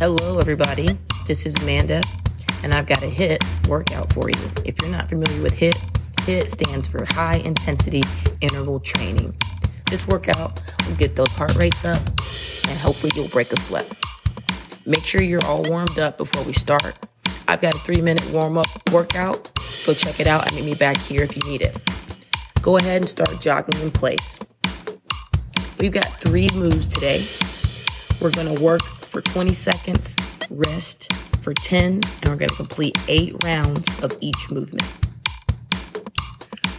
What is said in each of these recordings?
Hello, everybody. This is Amanda, and I've got a HIIT workout for you. If you're not familiar with HIIT, HIIT stands for High Intensity Interval Training. This workout will get those heart rates up, and hopefully, you'll break a sweat. Make sure you're all warmed up before we start. I've got a three minute warm up workout. Go check it out and meet me back here if you need it. Go ahead and start jogging in place. We've got three moves today. We're gonna work for 20 seconds, rest for 10, and we're gonna complete eight rounds of each movement.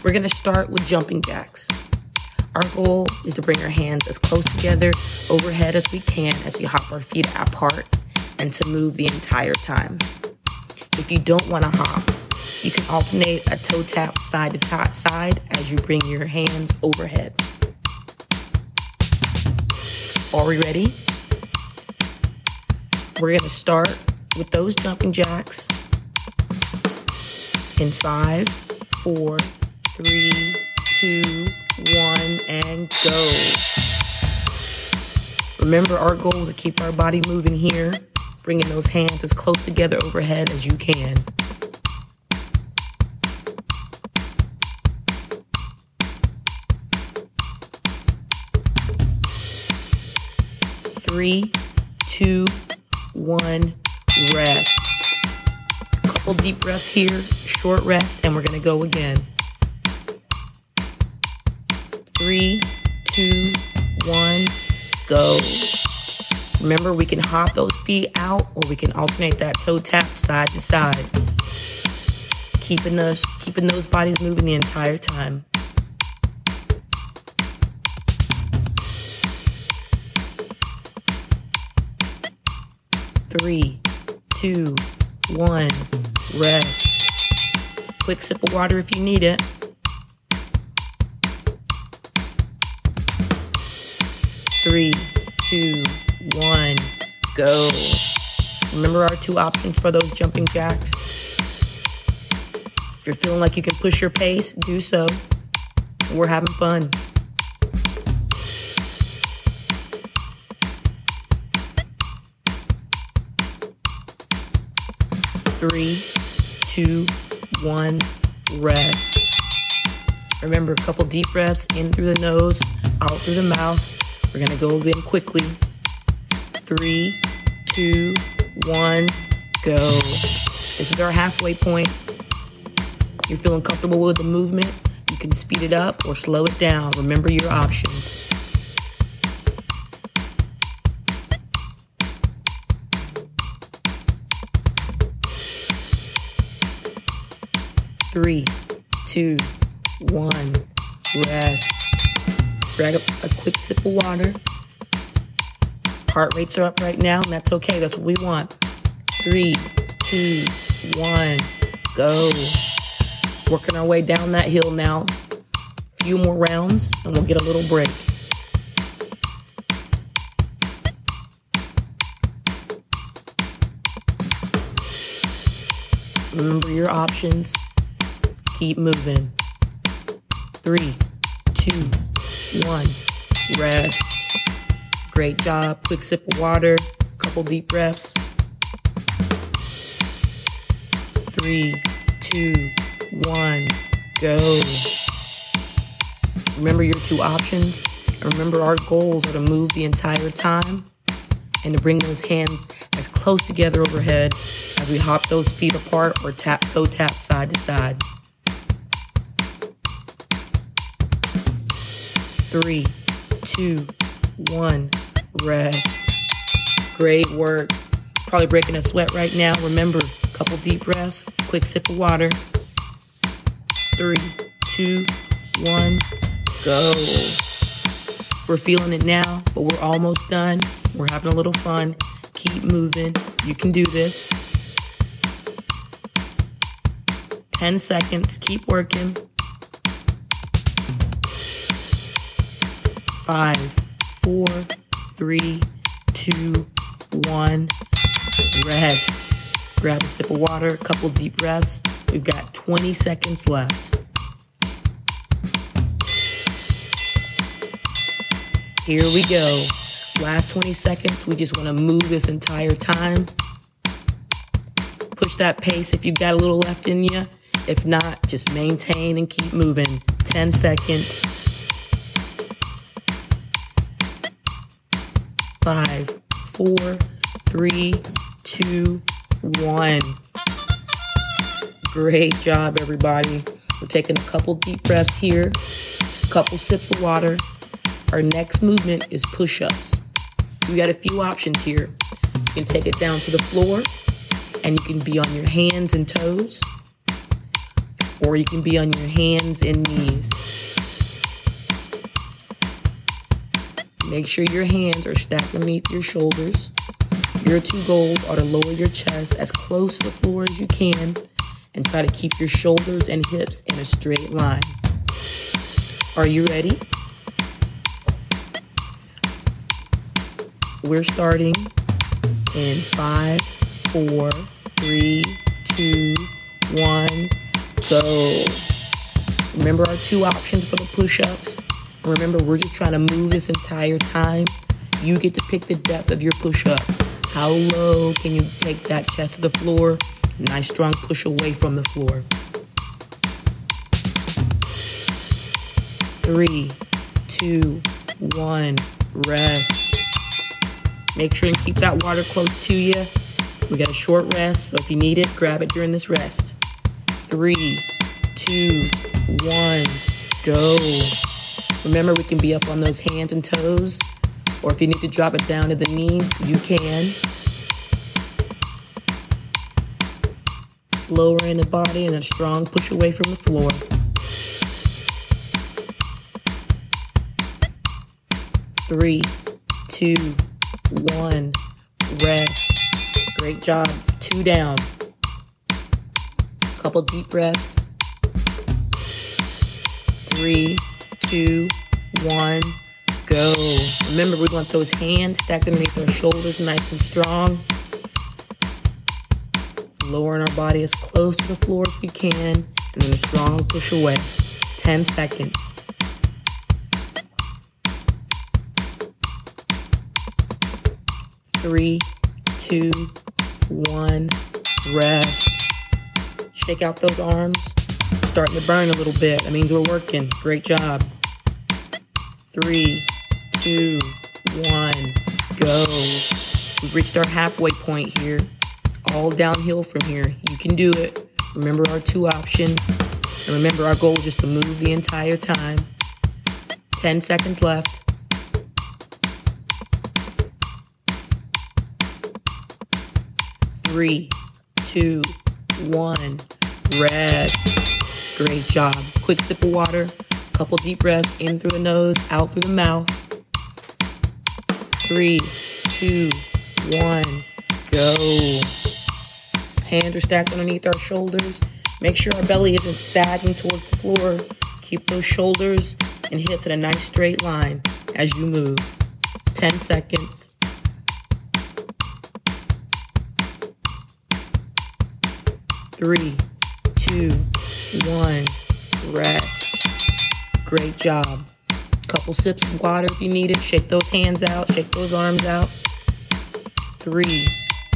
We're gonna start with jumping jacks. Our goal is to bring our hands as close together overhead as we can as we hop our feet apart and to move the entire time. If you don't want to hop, you can alternate a toe tap side to top side as you bring your hands overhead. Are we ready? We're going to start with those jumping jacks in five, four, three, two, one, and go. Remember, our goal is to keep our body moving here bringing those hands as close together overhead as you can. Three, two, one, rest. Couple deep breaths here, short rest, and we're gonna go again. Three, two, one, go. Remember, we can hop those feet out or we can alternate that toe tap side to side. Keeping those, keeping those bodies moving the entire time. Three, two, one, rest. Quick sip of water if you need it. Three, two, one, go. Remember our two options for those jumping jacks? If you're feeling like you can push your pace, do so. We're having fun. Three, two, one, rest. Remember, a couple deep breaths in through the nose, out through the mouth. We're gonna go again quickly. Three, two, one, go. This is our halfway point. You're feeling comfortable with the movement. You can speed it up or slow it down. Remember your options. Three, two, one, rest. Grab a, a quick sip of water. Heart rates are up right now, and that's okay. That's what we want. Three, two, one, go. Working our way down that hill now. A few more rounds, and we'll get a little break. Remember your options. Keep moving. Three, two, one. Rest. Great job. Quick sip of water. Couple deep breaths. Three, two, one, go. Remember your two options. And remember our goals are to move the entire time and to bring those hands as close together overhead as we hop those feet apart or tap toe tap side to side. Three, two, one, rest. Great work. Probably breaking a sweat right now. Remember, a couple deep breaths, quick sip of water. Three, two, one, go. We're feeling it now, but we're almost done. We're having a little fun. Keep moving. You can do this. 10 seconds. Keep working. Five, four, three, two, one. Rest. Grab a sip of water, a couple deep breaths. We've got 20 seconds left. Here we go. Last 20 seconds, we just want to move this entire time. Push that pace if you've got a little left in you. If not, just maintain and keep moving. 10 seconds. Five, four, three, two, one. Great job, everybody. We're taking a couple deep breaths here, a couple sips of water. Our next movement is push ups. We got a few options here. You can take it down to the floor, and you can be on your hands and toes, or you can be on your hands and knees. Make sure your hands are stacked underneath your shoulders. Your two goals are to lower your chest as close to the floor as you can and try to keep your shoulders and hips in a straight line. Are you ready? We're starting in five, four, three, two, one, go. Remember our two options for the push ups? Remember, we're just trying to move this entire time. You get to pick the depth of your push up. How low can you take that chest to the floor? Nice strong push away from the floor. Three, two, one, rest. Make sure and keep that water close to you. We got a short rest, so if you need it, grab it during this rest. Three, two, one, go. Remember, we can be up on those hands and toes, or if you need to drop it down to the knees, you can. Lowering the body and a strong push away from the floor. Three, two, one, rest. Great job. Two down. Couple deep breaths. Three, two, one, go. Remember, we want those hands stacked underneath our shoulders, nice and strong. Lowering our body as close to the floor as we can, and then a strong push away. 10 seconds. Three, two, one, rest. Shake out those arms. Starting to burn a little bit. That means we're working. Great job three, two, one, go. We've reached our halfway point here. All downhill from here. You can do it. Remember our two options. And remember our goal is just to move the entire time. 10 seconds left. Three, two, one, rest. Great job. Quick sip of water. Couple deep breaths in through the nose, out through the mouth. Three, two, one, go. Hands are stacked underneath our shoulders. Make sure our belly isn't sagging towards the floor. Keep those shoulders and hips in a nice straight line as you move. 10 seconds. Three, two, one, rest. Great job. Couple sips of water if you need it. Shake those hands out, shake those arms out. Three,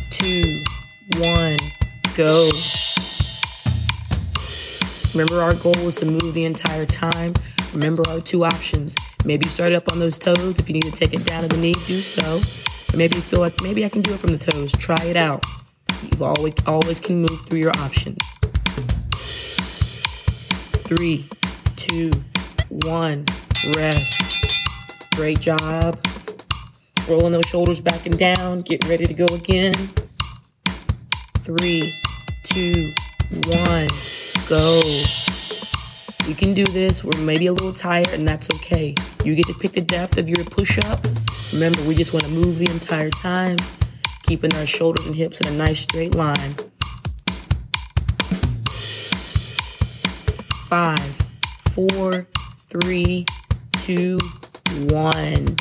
two, one, go. Remember, our goal was to move the entire time. Remember our two options. Maybe you start up on those toes. If you need to take it down to the knee, do so. Or maybe you feel like maybe I can do it from the toes. Try it out. You always always can move through your options. Three, two, one, rest. Great job. Rolling those shoulders back and down, getting ready to go again. Three, two, one, go. You can do this. We're maybe a little tired, and that's okay. You get to pick the depth of your push up. Remember, we just want to move the entire time, keeping our shoulders and hips in a nice straight line. Five, four, three, two, one.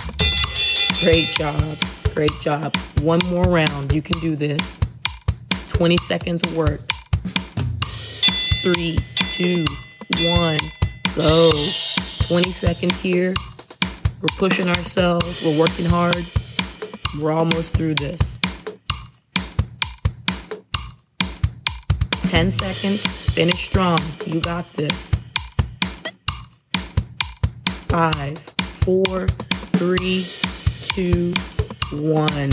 Great job. Great job. One more round. You can do this. 20 seconds of work. Three, two, one, go. 20 seconds here. We're pushing ourselves. We're working hard. We're almost through this. 10 seconds. Finish strong. You got this. Five, four, three, two, one.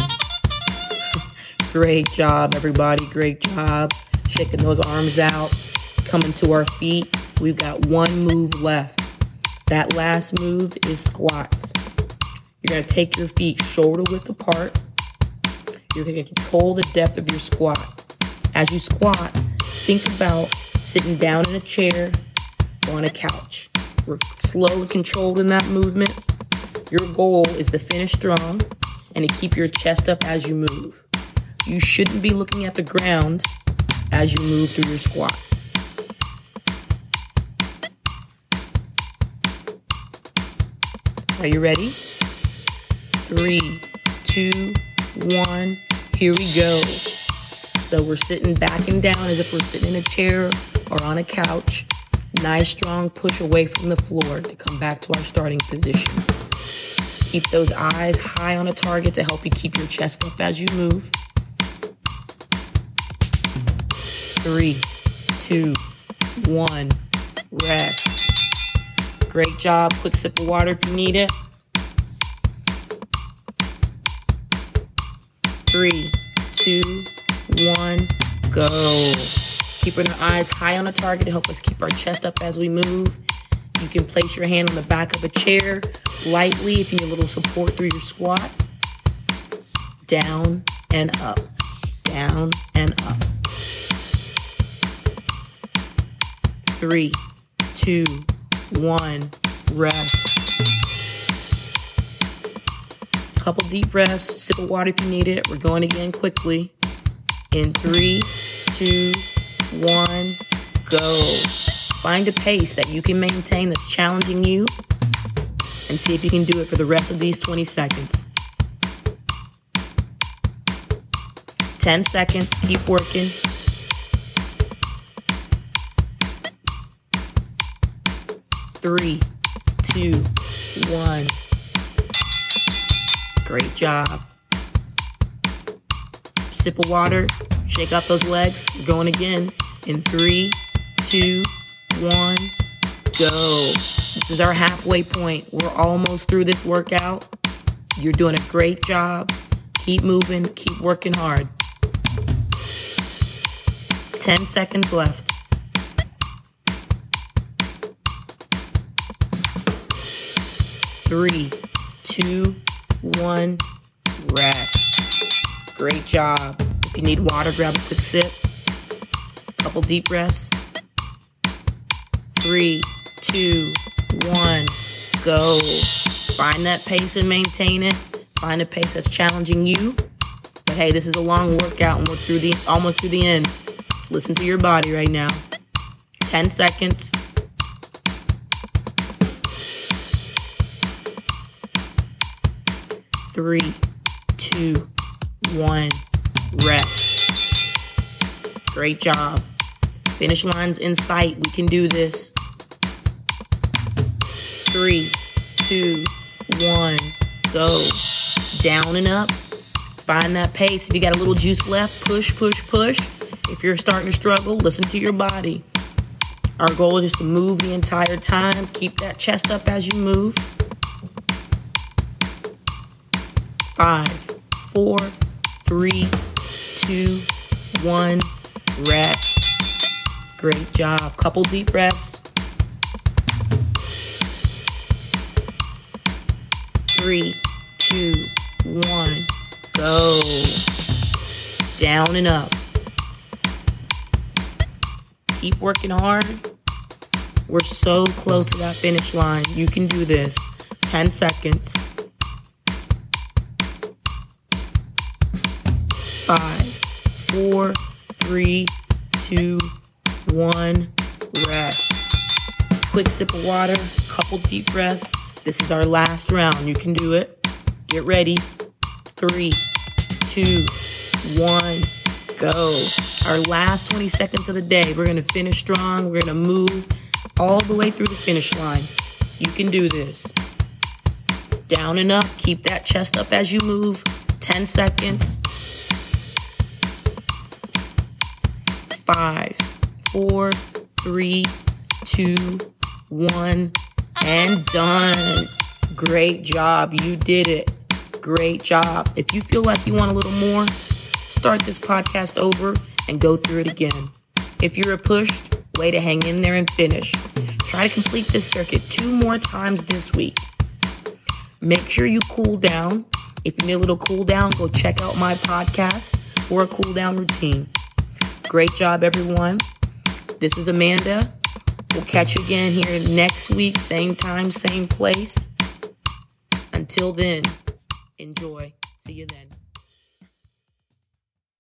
Great job, everybody. Great job. Shaking those arms out. Coming to our feet. We've got one move left. That last move is squats. You're going to take your feet shoulder width apart. You're going to control the depth of your squat. As you squat, think about sitting down in a chair or on a couch. We're slow and controlled in that movement. Your goal is to finish strong and to keep your chest up as you move. You shouldn't be looking at the ground as you move through your squat. Are you ready? Three, two, one, here we go. So we're sitting back and down as if we're sitting in a chair or on a couch. Nice strong push away from the floor to come back to our starting position. Keep those eyes high on a target to help you keep your chest up as you move. Three, two, one, rest. Great job. Quick sip of water if you need it. Three, two, one, go. Keeping our eyes high on a target to help us keep our chest up as we move. You can place your hand on the back of a chair lightly if you need a little support through your squat. Down and up, down and up. Three, two, one, rest. A couple deep breaths, sip of water if you need it. We're going again quickly. In three, two, one, go. Find a pace that you can maintain that's challenging you and see if you can do it for the rest of these 20 seconds. 10 seconds, keep working. Three, two, one. Great job. Sip of water, shake out those legs. We're going again in three, two, one, go. This is our halfway point. We're almost through this workout. You're doing a great job. Keep moving, keep working hard. 10 seconds left. Three, two, one, rest. Great job. If you need water, grab a quick sip. Couple deep breaths. Three, two, one, go. Find that pace and maintain it. Find a pace that's challenging you. But hey, this is a long workout and we're through the almost through the end. Listen to your body right now. 10 seconds. Three, two, one, rest. Great job. Finish line's in sight. We can do this. Three, two, one, go. Down and up. Find that pace. If you got a little juice left, push, push, push. If you're starting to struggle, listen to your body. Our goal is just to move the entire time. Keep that chest up as you move. Five, four, three, two, one, rest. Great job. Couple deep breaths. Three, two, one, go. Down and up. Keep working hard. We're so close to that finish line. You can do this. 10 seconds. Five, four, three, two, one. Rest. Quick sip of water, couple deep breaths. This is our last round. You can do it. Get ready. Three, two, one, go. Our last 20 seconds of the day. We're to finish strong. We're to move all the way through the finish line. You can do this. Down and up. Keep that chest up as you move. 10 seconds. Five, four, three, two, one, and done. Great job. You did it. Great job. If you feel like you want a little more, start this podcast over and go through it again. If you're a pushed, way to hang in there and finish. Try to complete this circuit two more times this week. Make sure you cool down. If you need a little cool down, go check out my podcast for a cool down routine. Great job, everyone. This is Amanda. We'll catch you again here next week, same time, same place. Until then, enjoy. See you then.